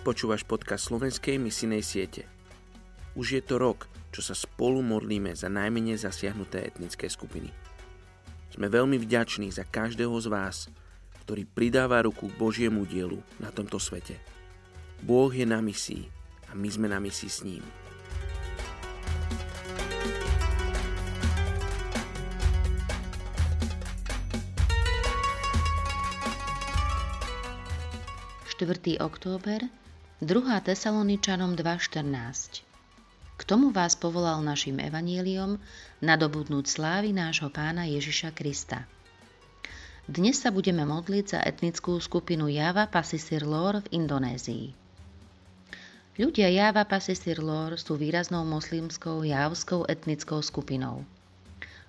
Počúvaš podcast slovenskej misinej siete. Už je to rok, čo sa spolu modlíme za najmenej zasiahnuté etnické skupiny. Sme veľmi vďační za každého z vás, ktorý pridáva ruku k Božiemu dielu na tomto svete. Boh je na misii a my sme na misii s ním. október 2. Tesaloničanom 2.14 K tomu vás povolal našim evaníliom nadobudnúť slávy nášho pána Ježiša Krista. Dnes sa budeme modliť za etnickú skupinu Java Pasisir Lor v Indonézii. Ľudia Java Pasisir Lor sú výraznou moslimskou javskou etnickou skupinou.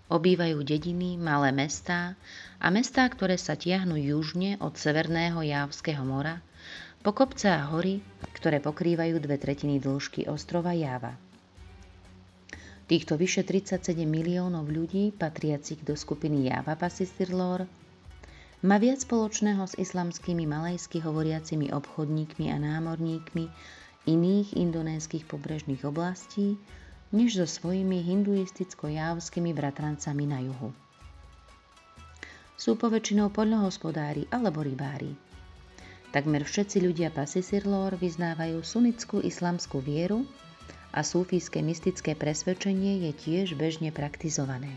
Obývajú dediny, malé mestá a mestá, ktoré sa tiahnu južne od Severného Javského mora po kopce a hory, ktoré pokrývajú dve tretiny dĺžky ostrova Java. Týchto vyše 37 miliónov ľudí, patriacich do skupiny Java Pasisirlor, má viac spoločného s islamskými malajsky hovoriacimi obchodníkmi a námorníkmi iných indonéskych pobrežných oblastí, než so svojimi hinduisticko-jávskymi bratrancami na juhu. Sú poväčšinou poľnohospodári alebo rybári. Takmer všetci ľudia Pasisirlor vyznávajú sunnickú islamskú vieru a súfijské mystické presvedčenie je tiež bežne praktizované.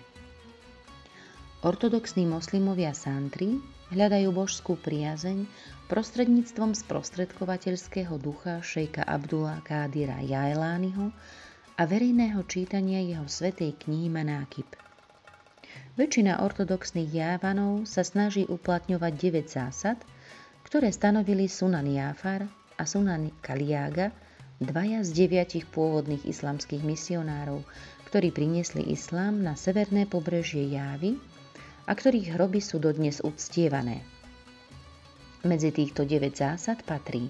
Ortodoxní moslimovia Santri hľadajú božskú priazeň prostredníctvom sprostredkovateľského ducha šejka Abdullah Kádira Jaelányho a verejného čítania jeho svetej knihy Manákib. Väčšina ortodoxných jávanov sa snaží uplatňovať 9 zásad – ktoré stanovili Sunan Jafar a Sunan Kaliaga, dvaja z deviatich pôvodných islamských misionárov, ktorí priniesli islám na severné pobrežie Jávy a ktorých hroby sú dodnes uctievané. Medzi týchto 9 zásad patrí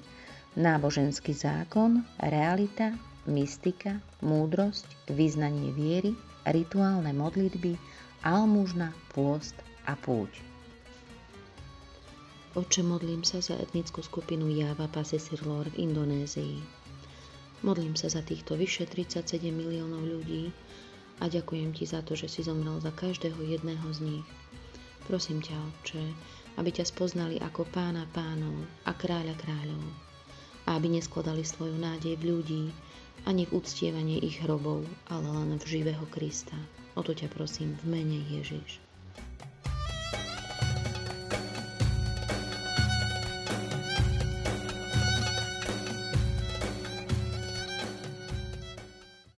náboženský zákon, realita, mystika, múdrosť, vyznanie viery, rituálne modlitby, almužna, pôst a púť. Oče, modlím sa za etnickú skupinu Java Pasisirlor v Indonézii. Modlím sa za týchto vyše 37 miliónov ľudí a ďakujem Ti za to, že si zomrel za každého jedného z nich. Prosím ťa, Oče, aby ťa spoznali ako pána pánov a kráľa kráľov a aby neskladali svoju nádej v ľudí ani v uctievanie ich hrobov, ale len v živého Krista. O to ťa prosím v mene Ježiš.